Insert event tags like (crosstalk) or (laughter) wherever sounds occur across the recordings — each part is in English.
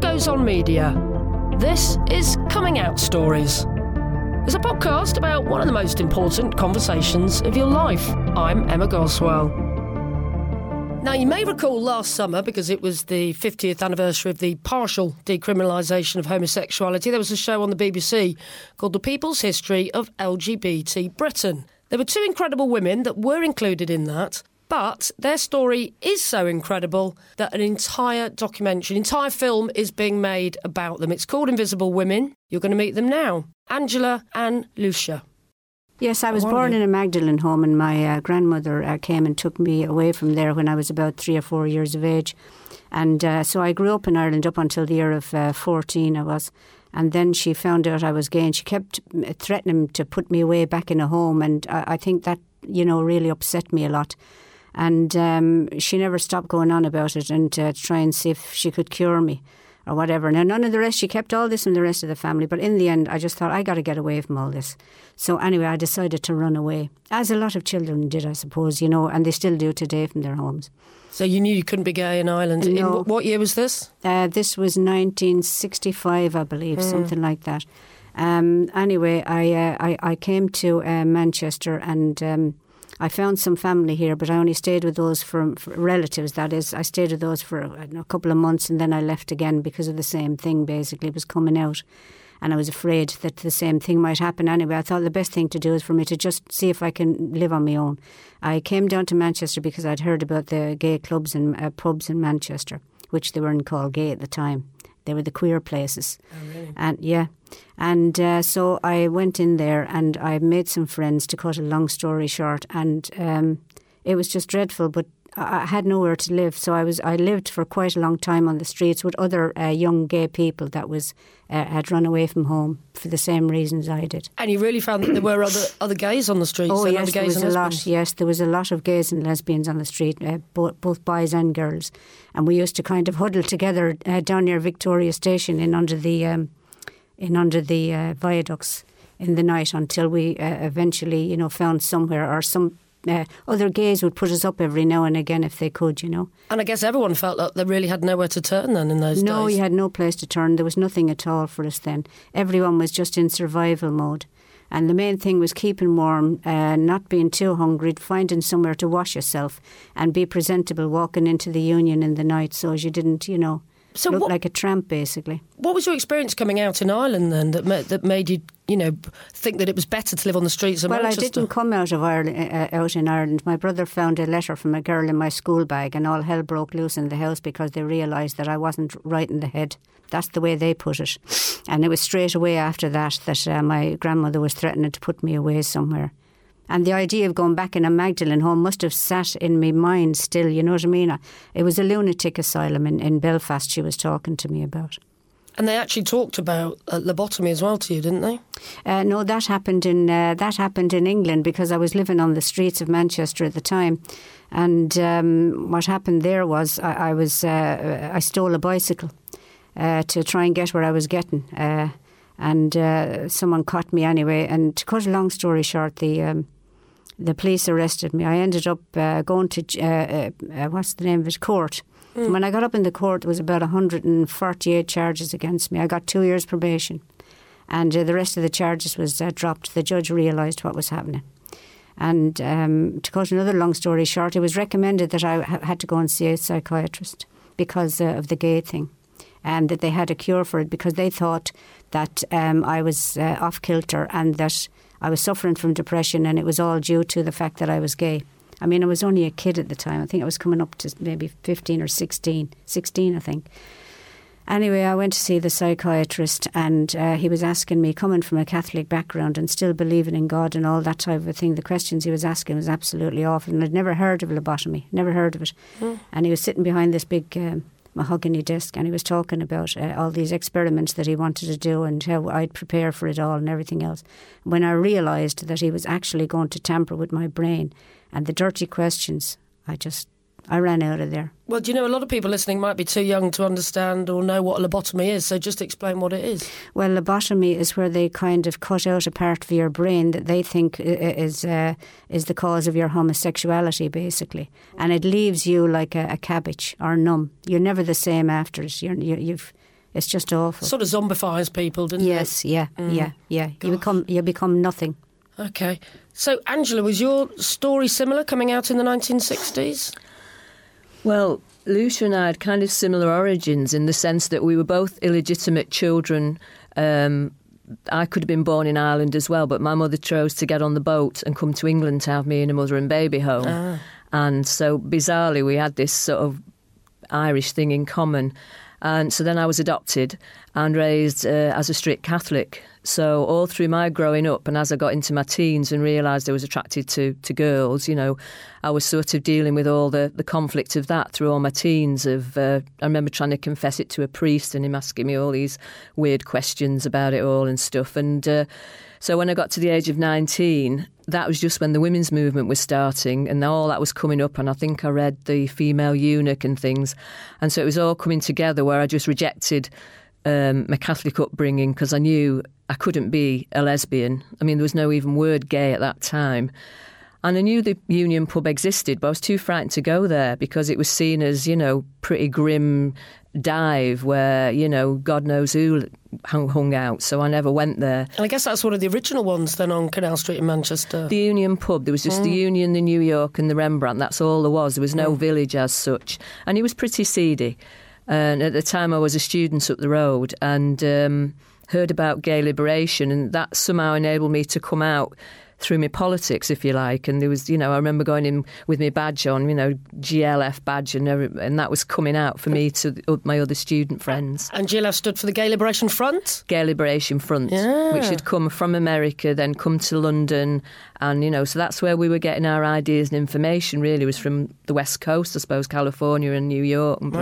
goes on media. This is Coming Out Stories. It's a podcast about one of the most important conversations of your life. I'm Emma Goswell. Now, you may recall last summer, because it was the 50th anniversary of the partial decriminalisation of homosexuality, there was a show on the BBC called The People's History of LGBT Britain. There were two incredible women that were included in that, but their story is so incredible that an entire documentary, an entire film is being made about them. It's called Invisible Women. You're going to meet them now Angela and Luchia. Yes, I was born in a Magdalen home, and my uh, grandmother uh, came and took me away from there when I was about three or four years of age. And uh, so I grew up in Ireland up until the year of uh, 14, I was. And then she found out I was gay, and she kept uh, threatening to put me away back in a home. And I, I think that, you know, really upset me a lot. And um, she never stopped going on about it and uh, try and see if she could cure me or whatever. Now, none of the rest, she kept all this from the rest of the family, but in the end, I just thought, I got to get away from all this. So, anyway, I decided to run away, as a lot of children did, I suppose, you know, and they still do today from their homes. So, you knew you couldn't be gay in Ireland. No. In what year was this? Uh, this was 1965, I believe, mm. something like that. Um, anyway, I, uh, I, I came to uh, Manchester and. Um, I found some family here, but I only stayed with those for, for relatives. That is, I stayed with those for a, a couple of months, and then I left again because of the same thing. Basically, it was coming out, and I was afraid that the same thing might happen anyway. I thought the best thing to do is for me to just see if I can live on my own. I came down to Manchester because I'd heard about the gay clubs and uh, pubs in Manchester, which they weren't called gay at the time. They were the queer places. Oh, really? And yeah, and uh, so I went in there and I made some friends. To cut a long story short, and um, it was just dreadful. But I had nowhere to live, so I was I lived for quite a long time on the streets with other uh, young gay people that was uh, had run away from home for the same reasons I did. And you really found that there were other other gays on the streets. Oh yes, there was a lot. Yes, there was a lot of gays and lesbians on the street, uh, both, both boys and girls, and we used to kind of huddle together uh, down near Victoria Station in under the um, in under the uh, viaducts in the night until we uh, eventually, you know, found somewhere or some uh, other gays would put us up every now and again if they could, you know. And I guess everyone felt like they really had nowhere to turn then in those no, days. No, you had no place to turn. There was nothing at all for us then. Everyone was just in survival mode. And the main thing was keeping warm, uh, not being too hungry, finding somewhere to wash yourself and be presentable walking into the union in the night so as you didn't, you know, so look what, like a tramp, basically. What was your experience coming out in Ireland then that ma- that made you, you know, think that it was better to live on the streets of well, Manchester? Well, I didn't come out of Ireland, uh, uh, out in Ireland. My brother found a letter from a girl in my school bag, and all hell broke loose in the house because they realised that I wasn't right in the head. That's the way they put it, and it was straight away after that that uh, my grandmother was threatening to put me away somewhere. And the idea of going back in a Magdalen home must have sat in my mind still, you know what I mean? It was a lunatic asylum in, in Belfast she was talking to me about. And they actually talked about uh, lobotomy as well to you, didn't they? Uh, no, that happened in uh, that happened in England because I was living on the streets of Manchester at the time, and um, what happened there was I, I was uh, I stole a bicycle uh, to try and get where I was getting, uh, and someone caught me anyway. And to cut a long story short, the um, the police arrested me. I ended up uh, going to, uh, uh, what's the name of it, court. Mm. When I got up in the court, there was about 148 charges against me. I got two years probation. And uh, the rest of the charges was uh, dropped. The judge realised what was happening. And um, to cut another long story short, it was recommended that I ha- had to go and see a psychiatrist because uh, of the gay thing and that they had a cure for it because they thought that um, I was off kilter and that I was suffering from depression, and it was all due to the fact that I was gay. I mean, I was only a kid at the time. I think I was coming up to maybe 15 or 16, 16, I think. Anyway, I went to see the psychiatrist, and uh, he was asking me, coming from a Catholic background and still believing in God and all that type of thing, the questions he was asking was absolutely awful. And I'd never heard of lobotomy, never heard of it. Mm. And he was sitting behind this big um, mahogany desk and he was talking about uh, all these experiments that he wanted to do and how I'd prepare for it all and everything else. When I realised that he was actually going to tamper with my brain and the dirty questions, I just I ran out of there. Well, do you know a lot of people listening might be too young to understand or know what a lobotomy is, so just explain what it is. Well, lobotomy is where they kind of cut out a part of your brain that they think is uh, is the cause of your homosexuality, basically, and it leaves you like a, a cabbage or numb. You're never the same after it. You're, you, you've It's just awful. Sort of zombifies people, doesn't yes, it? Yes, yeah, Mm. yeah, yeah. You become you become nothing. Okay. So, Angela, was your story similar coming out in the 1960s? Well, Luchia and I had kind of similar origins in the sense that we were both illegitimate children. Um, I could have been born in Ireland as well, but my mother chose to get on the boat and come to England to have me and a mother and baby home. Ah. And so, bizarrely, we had this sort of Irish thing in common. And so then I was adopted and raised uh, as a strict Catholic. So all through my growing up, and as I got into my teens and realised I was attracted to, to girls, you know, I was sort of dealing with all the, the conflict of that through all my teens. Of uh, I remember trying to confess it to a priest and him asking me all these weird questions about it all and stuff. And uh, so when I got to the age of 19, that was just when the women's movement was starting and all that was coming up. And I think I read The Female Eunuch and things. And so it was all coming together where I just rejected um, my Catholic upbringing because I knew I couldn't be a lesbian. I mean, there was no even word gay at that time. And I knew the Union pub existed, but I was too frightened to go there because it was seen as, you know, pretty grim dive where, you know, God knows who hung, hung out. So I never went there. And I guess that's one of the original ones then on Canal Street in Manchester. The Union pub, there was just the Union, the New York, and the Rembrandt. That's all there was. There was no village as such. And it was pretty seedy. And at the time, I was a student up the road and um, heard about gay liberation, and that somehow enabled me to come out through my politics, if you like. And there was, you know, I remember going in with my badge on, you know, GLF badge, and, every, and that was coming out for me to my other student friends. And GLF stood for the Gay Liberation Front? Gay Liberation Front, Yeah. which had come from America, then come to London, and you know, so that's where we were getting our ideas and information. Really, was from the West Coast, I suppose, California and New York and Wow.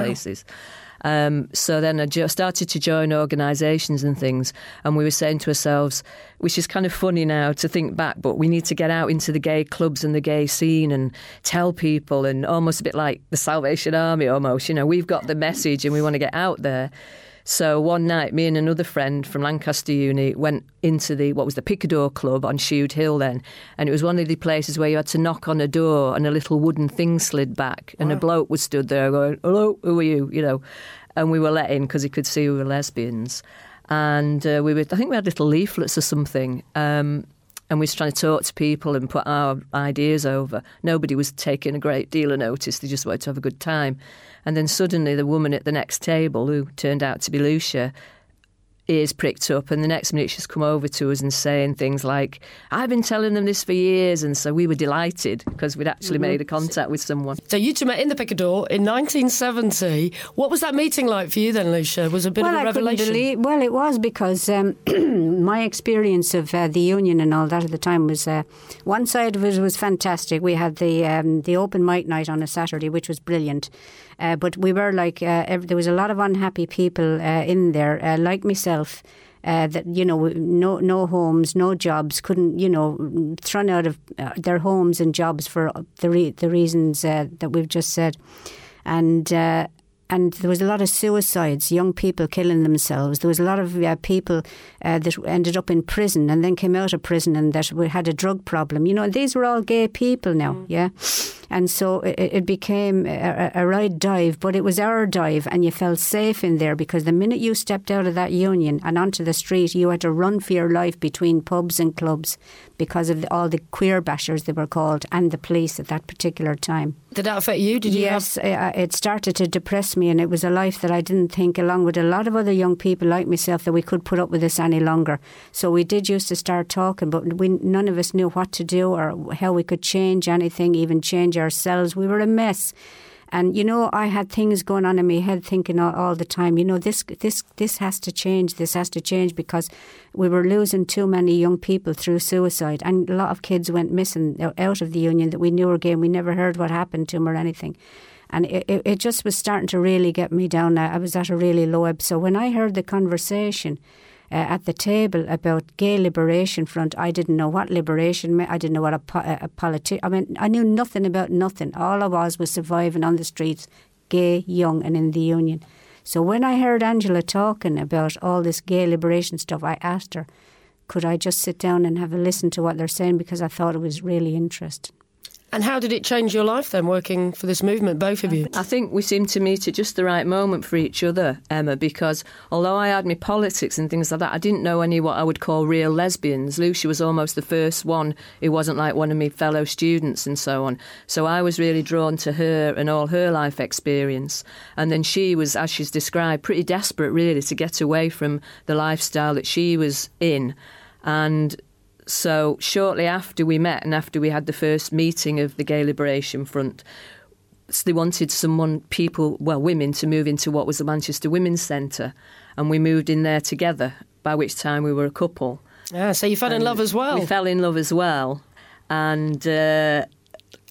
Um, so then I jo- started to join organisations and things, and we were saying to ourselves, which is kind of funny now to think back, but we need to get out into the gay clubs and the gay scene and tell people, and almost a bit like the Salvation Army, almost. You know, we've got the message and we want to get out there. So one night, me and another friend from Lancaster Uni went into the what was the Picador Club on Shude Hill then, and it was one of the places where you had to knock on a door and a little wooden thing slid back, and a bloke was stood there going, "Hello, who are you?" You know, and we were let in because he could see we were lesbians, and uh, we were I think we had little leaflets or something. Um, and we was trying to talk to people and put our ideas over. Nobody was taking a great deal of notice. They just wanted to have a good time. And then suddenly, the woman at the next table, who turned out to be Luchia, ears pricked up, and the next minute she's come over to us and saying things like, "I've been telling them this for years," and so we were delighted because we'd actually made a contact with someone. So you two met in the Picador in 1970. What was that meeting like for you then, Luchia? Was it a bit well, of a I revelation? believe. Well, it was because um, (clears throat) my experience of uh, the union and all that at the time was uh, one side of it was fantastic. We had the um, the open mic night on a Saturday, which was brilliant. Uh, but we were like uh, ev- there was a lot of unhappy people uh, in there, uh, like myself. Uh, that you know, no no homes, no jobs, couldn't you know, thrown out of uh, their homes and jobs for the re- the reasons uh, that we've just said, and uh, and there was a lot of suicides, young people killing themselves. There was a lot of uh, people uh, that ended up in prison and then came out of prison and that we had a drug problem. You know, these were all gay people now, yeah. And so it, it became a, a right dive, but it was our dive, and you felt safe in there because the minute you stepped out of that union and onto the street, you had to run for your life between pubs and clubs because of the, all the queer bashers they were called and the police at that particular time. Did that affect you? Did you yes, have... uh, it started to depress me, and it was a life that I didn't think, along with a lot of other young people like myself, that we could put up with this any longer. So we did used to start talking, but we none of us knew what to do or how we could change anything, even change ourselves. We were a mess. And you know, I had things going on in my head, thinking all, all the time. You know, this this this has to change. This has to change because we were losing too many young people through suicide, and a lot of kids went missing out of the union that we knew gay. We never heard what happened to them or anything, and it, it, it just was starting to really get me down. I was at a really low ebb. So when I heard the conversation uh, at the table about gay liberation front. I didn't know what liberation meant. I didn't know what a, po- a politician. I mean, I knew nothing about nothing. All I was was surviving on the streets, gay, young, and in the union. So when I heard Angela talking about all this gay liberation stuff, I asked her, could I just sit down and have a listen to what they're saying because I thought it was really interesting. And how did it change your life then, working for this movement, both of you? I think we seemed to meet at just the right moment for each other, Emma, because although I had my politics and things like that, I didn't know any what I would call real lesbians. Luchia was almost the first one who wasn't like one of my fellow students and so on. So I was really drawn to her and all her life experience. And then she was, as she's described, pretty desperate really to get away from the lifestyle that she was in. And so shortly after we met and after we had the first meeting of the Gay Liberation Front, they wanted someone, people, well, women, to move into what was the Manchester Women's Centre, and we moved in there together. By which time we were a couple. Yeah, so you fell and in love as well. We fell in love as well, and uh,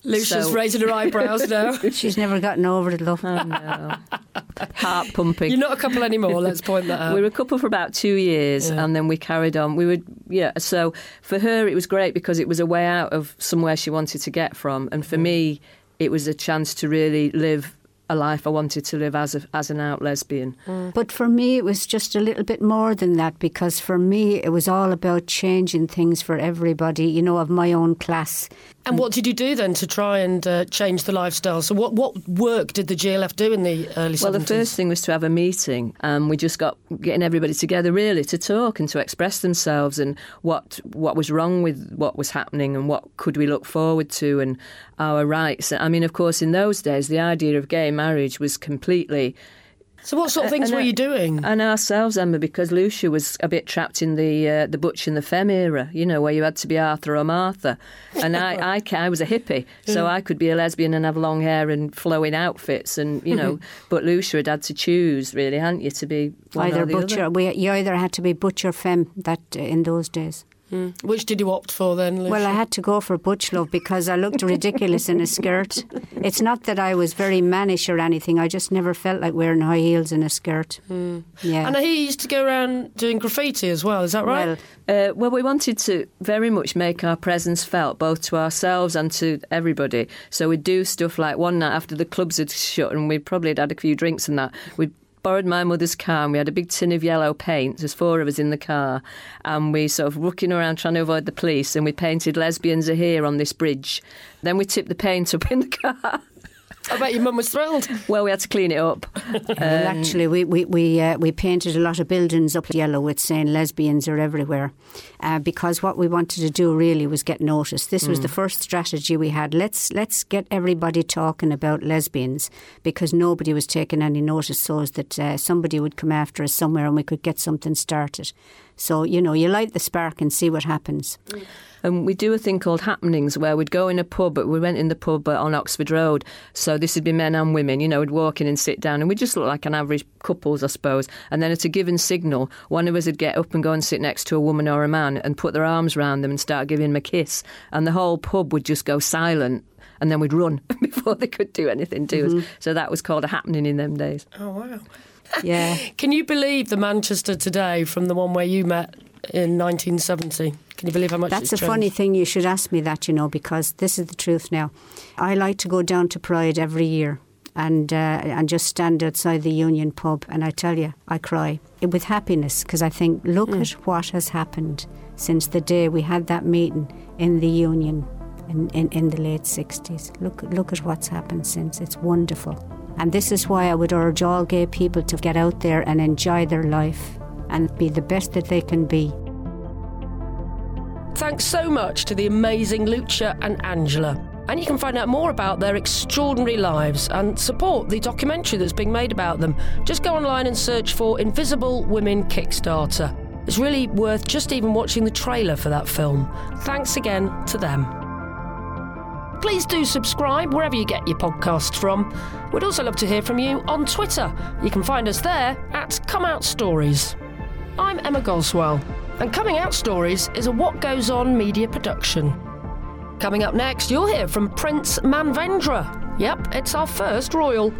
Luchia's so- raising her eyebrows now. (laughs) She's never gotten over it, love. oh no, (laughs) heart pumping. You're not a couple anymore. Let's point that out. we were a couple for about two years Yeah. and then we carried on. We would, yeah. So for her, it was great because it was a way out of somewhere she wanted to get from. And for mm. me, it was a chance to really live a life I wanted to live as, a, as an out lesbian. But for me, it was just a little bit more than that because for me, it was all about changing things for everybody, you know, of my own class. and what did you do then to try and uh, change the lifestyle? So, what, what work did the GLF do in the early 70s? Well, the first thing was to have a meeting, and we just got getting everybody together really to talk and to express themselves and what what was wrong with what was happening and what could we look forward to and our rights. I mean, of course, in those days, the idea of gay marriage was completely So, what sort of things and were you doing? and ourselves, Emma, because Luchia was a bit trapped in the uh, the butch and the femme era, you know, where you had to be Arthur or Martha, and I, (laughs) I, I was a hippie, so I could be a lesbian and have long hair and flowing outfits, and you know, (laughs) but Luchia had had to choose, really, hadn't you, to be one either or the butcher, other. we, you either had to be butcher femme that uh, in those days. Which did you opt for then, Luchia? Well, I had to go for butch love because I looked ridiculous in a skirt. It's not that I was very mannish or anything. I just never felt like wearing high heels and a skirt. Yeah. And he used to go around doing graffiti as well, is that right? Well, Uh, well, we wanted to very much make our presence felt, both to ourselves and to everybody. So we'd do stuff like one night after the clubs had shut, and we probably had had a few drinks and that. We'd borrowed my mother's car, and we had a big tin of yellow paint. There's four of us in the car, and we sort of looking around trying to avoid the police, and we painted "Lesbians are here" on this bridge. Then we tipped the paint up in the (laughs) car. I bet your mum was thrilled. well, we had to clean it up. (laughs) well, actually, we we we, uh, we painted a lot of buildings up yellow with saying lesbians are everywhere, uh, because what we wanted to do really was get noticed. This was the first strategy we had. Let's let's get everybody talking about lesbians because nobody was taking any notice, so as that uh, somebody would come after us somewhere and we could get something started. So you know, you light the spark and see what happens. And we do a thing called happenings where we'd go in a pub, but we went in the pub uh, on Oxford Road. So this would be men and women, you know, we'd walk in and sit down, and we'd just look like an average couples, I suppose. And then at a given signal, one of us would get up and go and sit next to a woman or a man and put their arms round them and start giving them a kiss. And the whole pub would just go silent. And then we'd run (laughs) before they could do anything to us. So that was called a happening in them days. Oh, wow. Yeah. Can you believe the Manchester today from the one where you met in 1970? Can you believe how much That's it's a funny thing. You should ask me that, you know, because this is the truth now. I like to go down to Pride every year and uh, and just stand outside the Union pub, and I tell you, I cry with happiness because I think, look at what has happened since the day we had that meeting in the Union in, in, in the late 60s. Look, look at what's happened since. It's wonderful. And this is why I would urge all gay people to get out there and enjoy their life and be the best that they can be. Thanks so much to the amazing Luchia and Angela. And you can find out more about their extraordinary lives and support the documentary that's being made about them. Just go online and search for Invisible Women Kickstarter. It's really worth just even watching the trailer for that film. Thanks again to them. Please do subscribe wherever you get your podcasts from. We'd also love to hear from you on Twitter. You can find us there at Come Out Stories. I'm Emma Goswell, and Coming Out Stories is a What Goes On media production. Coming up next, you'll hear from Prince Manvendra. Yep, it's our first royal.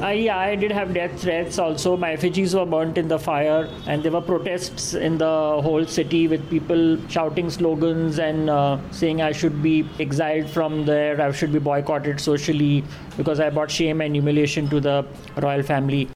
I, yeah, I did have death threats also. My effigies were burnt in the fire, and there were protests in the whole city with people shouting slogans and uh, saying I should be exiled from there, I should be boycotted socially because I brought shame and humiliation to the royal family.